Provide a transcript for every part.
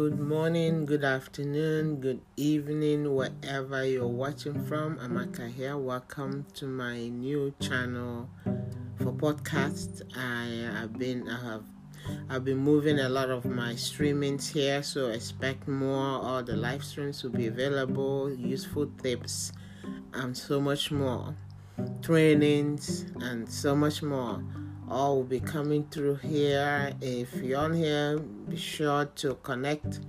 Good morning, good afternoon, good evening, wherever you're watching from. Amaka here. Welcome to my new channel for podcast. I have been I have I've been moving a lot of my streamings here, so expect more. All the live streams will be available, useful tips, and so much more. Trainings and so much more all will be coming through here. If you're on here, be sure to connect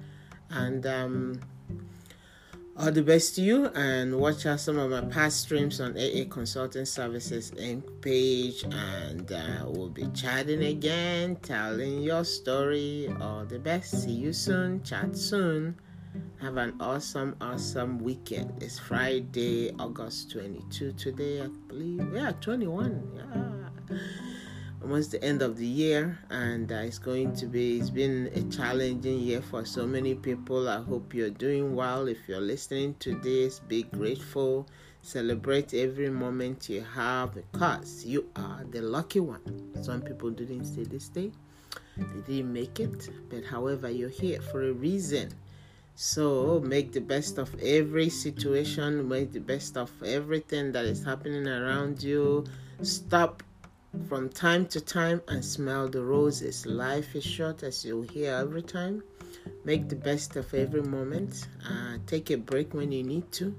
and um, all the best to you and watch out some of my past streams on AA Consulting Services Inc. page and uh, we'll be chatting again, telling your story. All the best. See you soon. Chat soon. Have an awesome, awesome weekend. It's Friday, August 22 today, I believe. Yeah, 21. Yeah almost the end of the year and uh, it's going to be it's been a challenging year for so many people. I hope you're doing well. If you're listening to this be grateful. Celebrate every moment you have because you are the lucky one. Some people didn't see this day. They didn't make it but however you're here for a reason. So make the best of every situation. Make the best of everything that is happening around you. Stop from time to time and smell the roses. Life is short, as you'll hear every time. Make the best of every moment. Uh, take a break when you need to.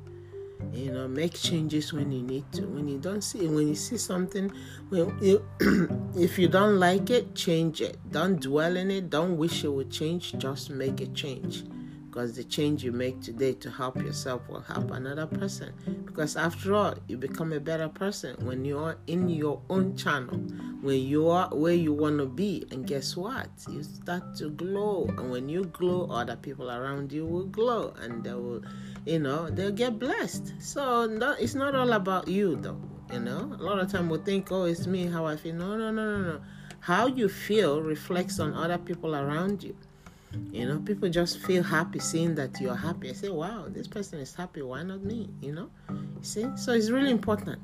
You know, make changes when you need to. When you don't see, when you see something, well, you, if you don't like it, change it. Don't dwell in it. Don't wish it would change. Just make a change because the change you make today to help yourself will help another person. Because after all you become a better person when you're in your own channel when you are where you want to be. And guess what? You start to glow. And when you glow other people around you will glow and they will you know they'll get blessed. So no, it's not all about you though you know? A lot of time we think oh it's me how i feel. No no no no no. How you feel reflects on other people around you you know, people just feel happy seeing that you're happy. I say, wow, this person is happy. Why not me? You know, you see? So it's really important.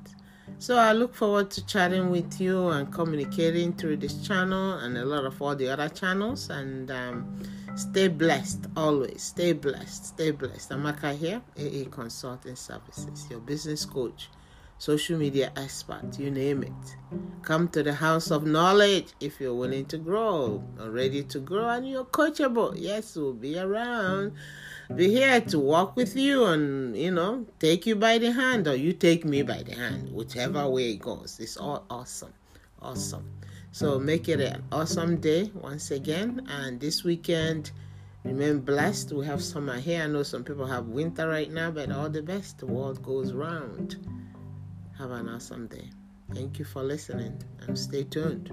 So I look forward to chatting with you and communicating through this channel and a lot of all the other channels. And um, stay blessed always. Stay blessed. Stay blessed. Amaka here, AA Consulting Services, your business coach social media expert, you name it. Come to the house of knowledge if you're willing to grow or ready to grow and you're coachable. Yes, we'll be around. Be here to walk with you and, you know, take you by the hand or you take me by the hand, whichever way it goes. It's all awesome. Awesome. So make it an awesome day once again. And this weekend, remain blessed. We have summer here. I know some people have winter right now, but all the best. The world goes round. Have an awesome day. Thank you for listening and stay tuned.